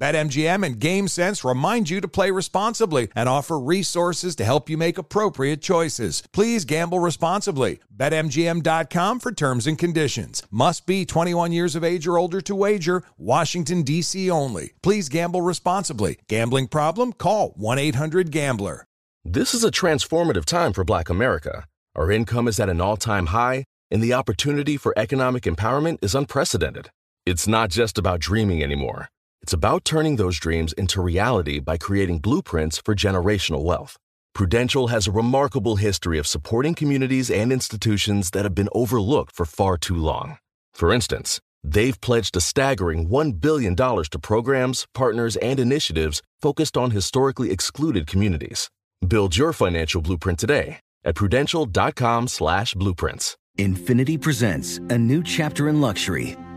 BetMGM and GameSense remind you to play responsibly and offer resources to help you make appropriate choices. Please gamble responsibly. BetMGM.com for terms and conditions. Must be 21 years of age or older to wager. Washington, D.C. only. Please gamble responsibly. Gambling problem? Call 1 800 Gambler. This is a transformative time for Black America. Our income is at an all time high, and the opportunity for economic empowerment is unprecedented. It's not just about dreaming anymore. It's about turning those dreams into reality by creating blueprints for generational wealth. Prudential has a remarkable history of supporting communities and institutions that have been overlooked for far too long. For instance, they've pledged a staggering $1 billion to programs, partners, and initiatives focused on historically excluded communities. Build your financial blueprint today at prudential.com slash blueprints. Infiniti presents a new chapter in luxury,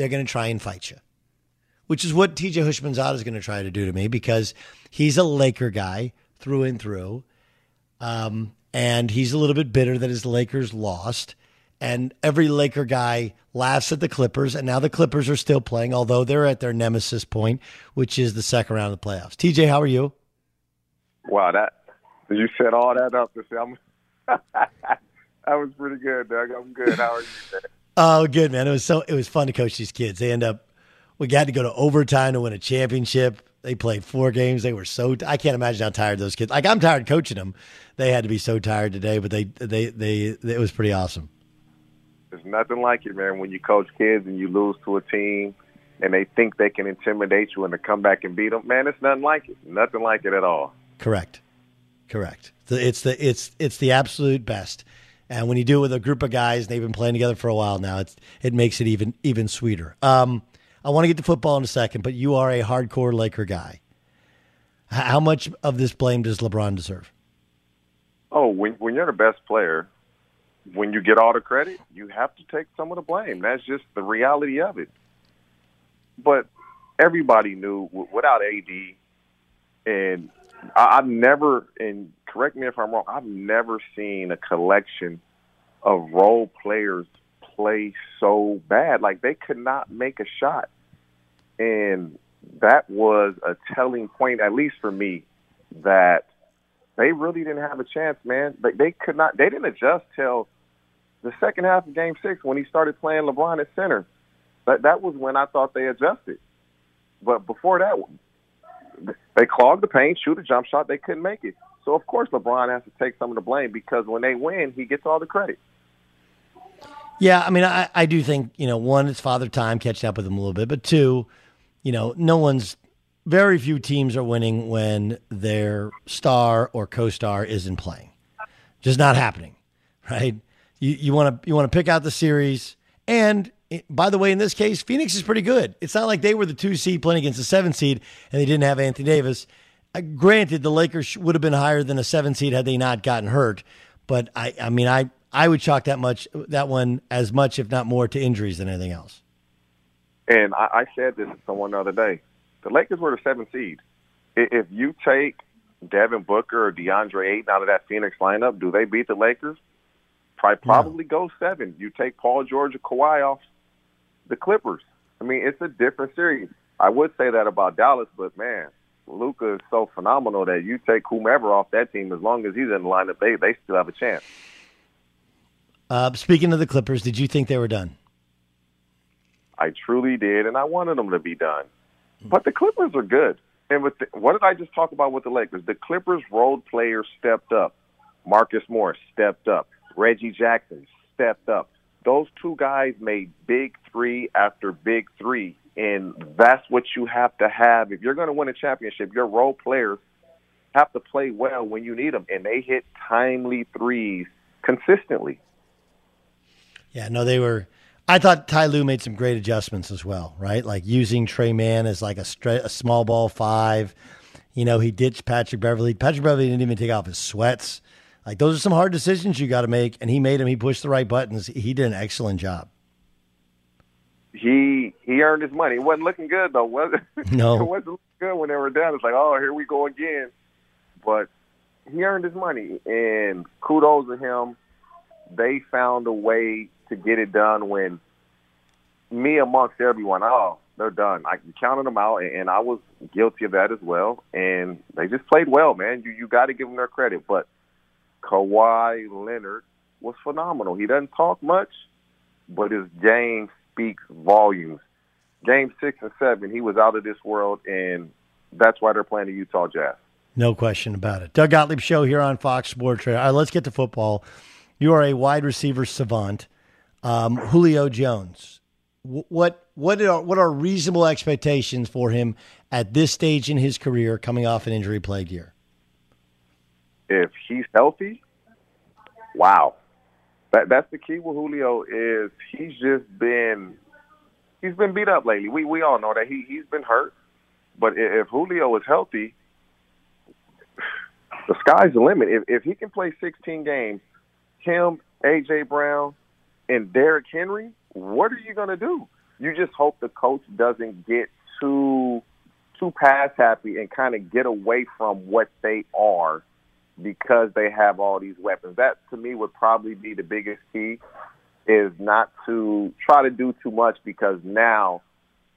They're going to try and fight you, which is what TJ Houshmandzadeh is going to try to do to me because he's a Laker guy through and through. Um, and he's a little bit bitter that his Lakers lost. And every Laker guy laughs at the Clippers. And now the Clippers are still playing, although they're at their nemesis point, which is the second round of the playoffs. TJ, how are you? Wow, that you set all that up to say I'm that was pretty good, Doug. I'm good. How are you? Oh, good man. It was so it was fun to coach these kids. They end up we got to go to overtime to win a championship. They played four games. They were so I can't imagine how tired those kids. Like I'm tired coaching them. They had to be so tired today, but they they they, they it was pretty awesome. There's nothing like it, man. When you coach kids and you lose to a team and they think they can intimidate you and to come back and beat them, man, it's nothing like it. Nothing like it at all. Correct. Correct. It's the it's it's the absolute best. And when you do it with a group of guys, and they've been playing together for a while now. It's, it makes it even even sweeter. Um, I want to get to football in a second, but you are a hardcore Laker guy. How much of this blame does LeBron deserve? Oh, when when you're the best player, when you get all the credit, you have to take some of the blame. That's just the reality of it. But everybody knew without AD, and I've never, and correct me if I'm wrong, I've never seen a collection of role players play so bad. Like they could not make a shot. And that was a telling point, at least for me, that they really didn't have a chance, man. They, they could not, they didn't adjust till the second half of game six when he started playing LeBron at center. That, that was when I thought they adjusted. But before that, they clogged the paint, shoot a jump shot, they couldn't make it. So of course LeBron has to take some of the blame because when they win, he gets all the credit. Yeah, I mean, I, I do think you know one, it's father time catching up with him a little bit, but two, you know, no one's very few teams are winning when their star or co-star isn't playing. Just not happening, right? You you want to you want to pick out the series, and eh, by the way, in this case, Phoenix is pretty good. It's not like they were the two seed playing against the seven seed and they didn't have Anthony Davis. Uh, granted, the Lakers would have been higher than a seven seed had they not gotten hurt, but I, I mean, I, I would chalk that much that one as much, if not more, to injuries than anything else. And I, I said this to someone the other day: the Lakers were the seven seed. If you take Devin Booker or DeAndre Ayton out of that Phoenix lineup, do they beat the Lakers? Probably, probably no. go seven. You take Paul George or Kawhi off the Clippers. I mean, it's a different series. I would say that about Dallas, but man, Luka is so phenomenal that you take whomever off that team, as long as he's in the lineup, they they still have a chance. Uh, speaking of the Clippers, did you think they were done? I truly did, and I wanted them to be done. But the Clippers are good. And with the, what did I just talk about with the Lakers? The Clippers role players stepped up. Marcus Morris stepped up. Reggie Jackson stepped up. Those two guys made big three after big three, and that's what you have to have if you're going to win a championship. Your role players have to play well when you need them, and they hit timely threes consistently. Yeah, no, they were. I thought Ty Lue made some great adjustments as well, right? Like using Trey Mann as like a, straight, a small ball five. You know, he ditched Patrick Beverley. Patrick Beverley didn't even take off his sweats. Like those are some hard decisions you got to make, and he made them. He pushed the right buttons. He did an excellent job. He he earned his money. It wasn't looking good though, was it? No, it wasn't looking good when they were down. It's like, oh, here we go again. But he earned his money, and kudos to him. They found a way to get it done when me amongst everyone, oh, they're done. I counted them out, and I was guilty of that as well. And they just played well, man. You you got to give them their credit. But Kawhi Leonard was phenomenal. He doesn't talk much, but his game speaks volumes. Game six and seven, he was out of this world, and that's why they're playing the Utah Jazz. No question about it. Doug Gottlieb show here on Fox Sports. All right, let's get to football. You are a wide receiver savant. Um, Julio Jones. What what are what are reasonable expectations for him at this stage in his career, coming off an injury plagued year? If he's healthy, wow, that that's the key with Julio is he's just been he's been beat up lately. We we all know that he he's been hurt, but if Julio is healthy, the sky's the limit. If if he can play 16 games, him, AJ Brown, and Derrick Henry, what are you going to do? You just hope the coach doesn't get too too pass happy and kind of get away from what they are because they have all these weapons. That to me would probably be the biggest key is not to try to do too much because now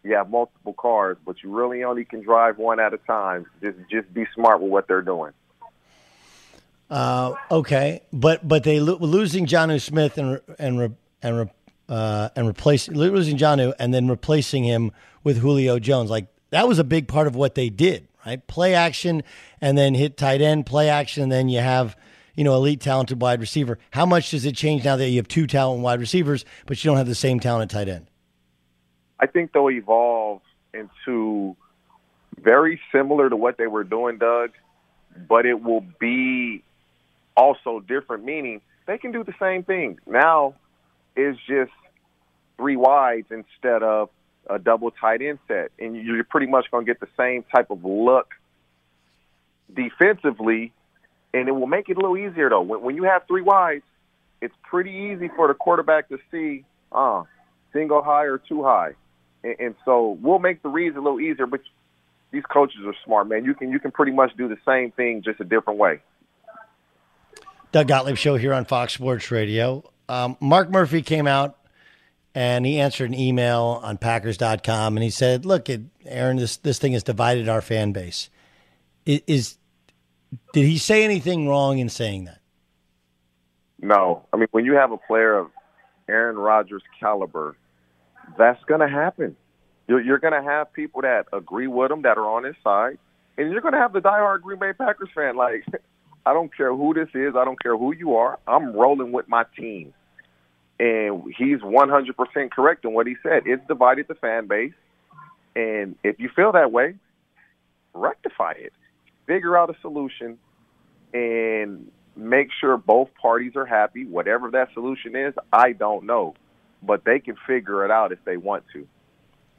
you have multiple cars, but you really only can drive one at a time. Just just be smart with what they're doing. Uh, okay, but but they lo- losing Jonnu Smith and and and re, uh, and replacing losing Jonnu and then replacing him with Julio Jones. Like that was a big part of what they did, right? Play action and then hit tight end, play action, and then you have you know elite talented wide receiver. How much does it change now that you have two talented wide receivers, but you don't have the same talent tight end? I think they'll evolve into very similar to what they were doing, Doug, but it will be also different, meaning they can do the same thing. Now is just three wides instead of a double tight end set, and you're pretty much going to get the same type of look defensively, and it will make it a little easier though. When, when you have three wides, it's pretty easy for the quarterback to see, uh, single high or two high, and, and so we'll make the reads a little easier. But these coaches are smart, man. You can you can pretty much do the same thing just a different way. Doug Gottlieb show here on Fox Sports Radio. Um, Mark Murphy came out and he answered an email on Packers.com and he said, "Look, it, Aaron, this this thing has divided our fan base. Is, is did he say anything wrong in saying that?" No, I mean when you have a player of Aaron Rodgers' caliber, that's going to happen. You're, you're going to have people that agree with him that are on his side, and you're going to have the diehard Green Bay Packers fan like I don't care who this is. I don't care who you are. I'm rolling with my team. And he's 100% correct in what he said. It's divided the fan base. And if you feel that way, rectify it. Figure out a solution and make sure both parties are happy. Whatever that solution is, I don't know. But they can figure it out if they want to.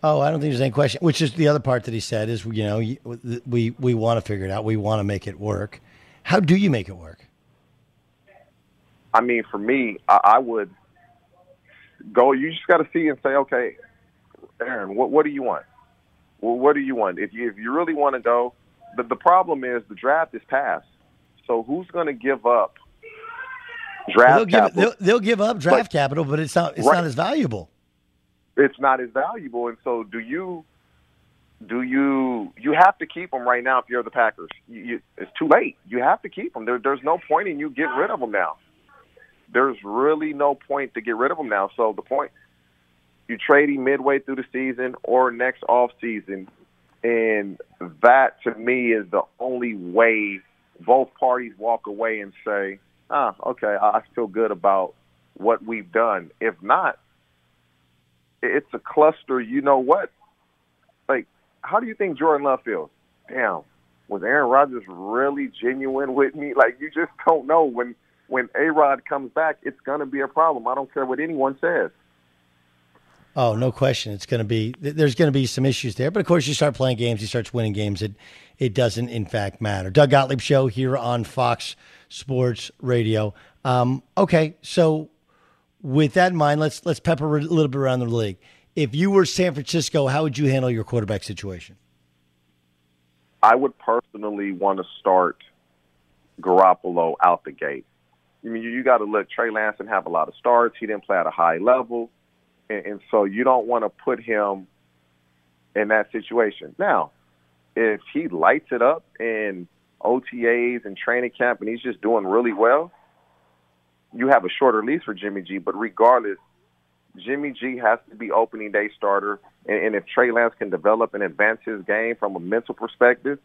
Oh, I don't think there's any question. Which is the other part that he said is, you know, we we want to figure it out. We want to make it work. How do you make it work? I mean, for me, I, I would go. You just got to see and say, okay, Aaron, what what do you want? Well, what do you want? If you if you really want to go, the the problem is the draft is passed. So who's going to give up draft they'll capital? Give, they'll, they'll, give up draft but, capital, but it's not it's right. not as valuable. It's not as valuable, and so do you? Do you you have to keep them right now if you're the Packers? You, you, it's too late. You have to keep them. There, there's no point in you getting rid of them now. There's really no point to get rid of them now. So the point you trade him midway through the season or next off season, and that to me is the only way both parties walk away and say, "Ah, okay, I feel good about what we've done." If not, it's a cluster. You know what? Like, how do you think Jordan Love feels? Damn, was Aaron Rodgers really genuine with me? Like, you just don't know when when A Rod comes back, it's going to be a problem. I don't care what anyone says. Oh, no question. It's going to be there's going to be some issues there, but of course, you start playing games, he starts winning games. It it doesn't, in fact, matter. Doug Gottlieb show here on Fox Sports Radio. Um, okay, so with that in mind, let's let's pepper a little bit around the league. If you were San Francisco, how would you handle your quarterback situation? I would personally want to start Garoppolo out the gate. I mean, you, you got to let Trey Lance have a lot of starts. He didn't play at a high level and, and so you don't want to put him in that situation. Now, if he lights it up in OTAs and training camp and he's just doing really well, you have a shorter lease for Jimmy G. But regardless, Jimmy G has to be opening day starter. And, and if Trey Lance can develop and advance his game from a mental perspective,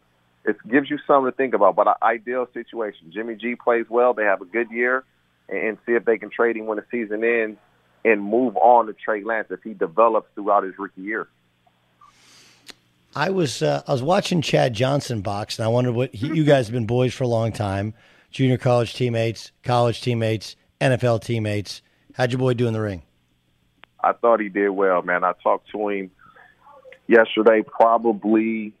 it gives you something to think about. But an ideal situation. Jimmy G plays well. They have a good year and see if they can trade him when the season ends and move on to Trey Lance if he develops throughout his rookie year. I was uh, I was watching Chad Johnson box, and I wondered what he, you guys have been boys for a long time, junior college teammates, college teammates, NFL teammates. How'd your boy do in the ring? I thought he did well, man. I talked to him yesterday, probably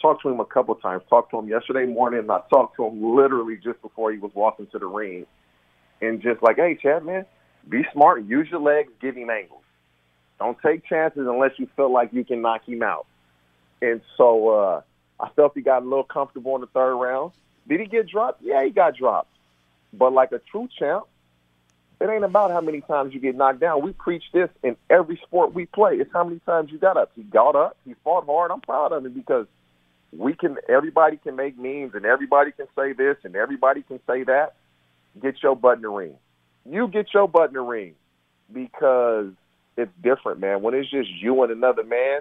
talked to him a couple times. Talked to him yesterday morning, and I talked to him literally just before he was walking to the ring, and just like, hey, Chad, man, be smart. Use your legs. Give him angles. Don't take chances unless you feel like you can knock him out. And so uh, I felt he got a little comfortable in the third round. Did he get dropped? Yeah, he got dropped. But like a true champ, it ain't about how many times you get knocked down. We preach this in every sport we play. It's how many times you got up. He got up. He fought hard. I'm proud of him because we can. Everybody can make memes, and everybody can say this, and everybody can say that. Get your butt in the ring you get your butt in the ring because it's different, man. When it's just you and another man,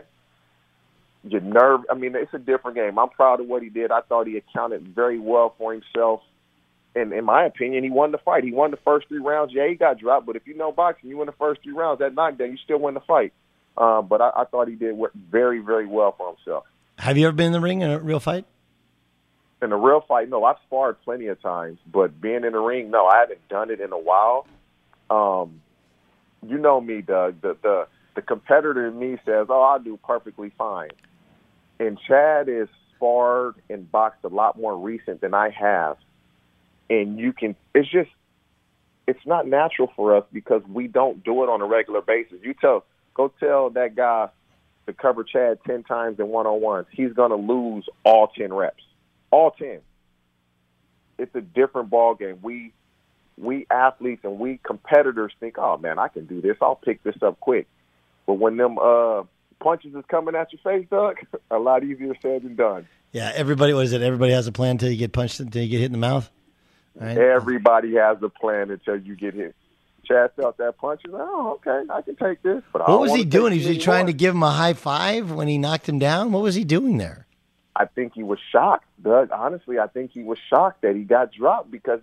your nerve. I mean, it's a different game. I'm proud of what he did. I thought he accounted very well for himself. And in my opinion, he won the fight. He won the first three rounds. Yeah, he got dropped, but if you know boxing, you win the first three rounds. That knockdown, you still win the fight. Um, but I, I thought he did work very, very well for himself. Have you ever been in the ring in a real fight? In a real fight, no, I've sparred plenty of times, but being in the ring, no, I haven't done it in a while. Um, you know me, Doug. The the the competitor in me says, "Oh, I'll do perfectly fine." And Chad is sparred and boxed a lot more recent than I have, and you can. It's just, it's not natural for us because we don't do it on a regular basis. You tell, go tell that guy to cover Chad ten times in one on ones. He's going to lose all ten reps all ten. It's a different ball game. We we athletes and we competitors think, oh man, I can do this. I'll pick this up quick. But when them uh, punches is coming at your face, Doug, a lot easier said than done. Yeah, everybody. What is it? Everybody has a plan until you get punched, until you get hit in the mouth. Right? Everybody has a plan until you get hit. Chad felt that punch. He's like, oh, okay, I can take this. But what was he doing? Was he trying to give him a high five when he knocked him down? What was he doing there? I think he was shocked, Doug. Honestly, I think he was shocked that he got dropped because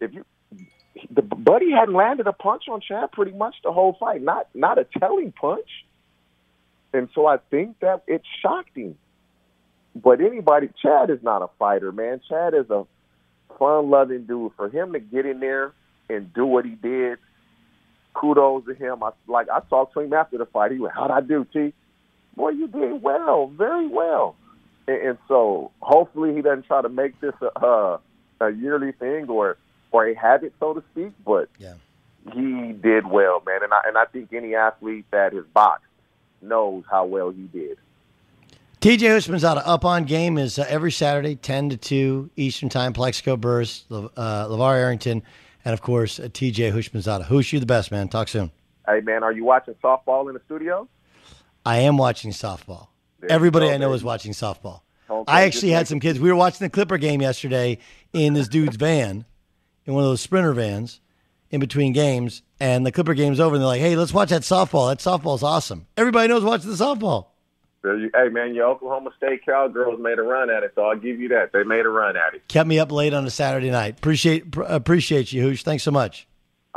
if you the buddy hadn't landed a punch on Chad pretty much the whole fight, not not a telling punch, and so I think that it shocked him. But anybody, Chad is not a fighter, man. Chad is a fun-loving dude. For him to get in there and do what he did, kudos to him. I like I talked to him after the fight. He went, "How'd I do, T?" Boy, you did well, very well and, and so hopefully he doesn't try to make this a, a, a yearly thing or for a habit, so to speak. But Yeah. he did well, man. And I and I think any athlete that has boxed knows how well he did. TJ Houshmandzadeh up on game is uh, every Saturday, 10 to 2 Eastern Time, Plaxico Burress, Le- uh, LaVar Arrington, and of course, uh, TJ Houshmandzadeh. Who's you the best, man? Talk soon. Hey, man, are you watching softball in the studio? I am watching softball. Everybody I know is watching softball. I actually had some kids. We were watching the Clipper game yesterday in this dude's van, in one of those sprinter vans, in between games. And the Clipper game's over, and they're like, "Hey, let's watch that softball. That softball's awesome." Everybody knows watching the softball. You, hey, man, your Oklahoma State Cowgirls made a run at it, so I'll give you that. They made a run at it. Kept me up late on a Saturday night. Appreciate pr- appreciate you, Hoosh. Thanks so much.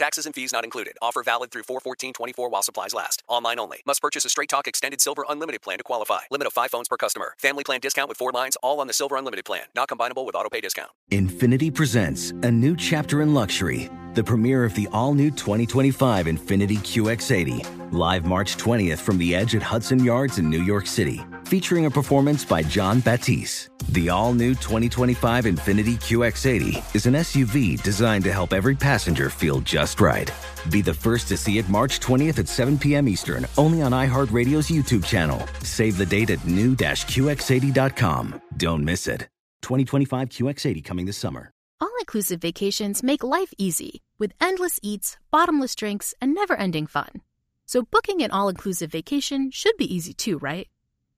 Taxes and fees not included. Offer valid through 41424 while supplies last. Online only. Must purchase a Straight Talk Extended Silver Unlimited plan to qualify. Limit of 5 phones per customer. Family plan discount with 4 lines all on the Silver Unlimited plan. Not combinable with auto pay discount. Infiniti presents a new chapter in luxury, the premiere of the all new 2025 Infiniti QX80, live March 20th from the edge at Hudson Yards in New York City, featuring a performance by Jon Batiste. The all new 2025 Infiniti QX80 is an SUV designed to help every passenger feel just right. Be the first to see it March 20th at 7 p.m. Eastern, only on iHeartRadio's YouTube channel. Save the date at new-QX80.com. Don't miss it. 2025 QX80 coming this summer. All inclusive vacations make life easy with endless eats, bottomless drinks, and never ending fun. So, booking an all inclusive vacation should be easy too, right?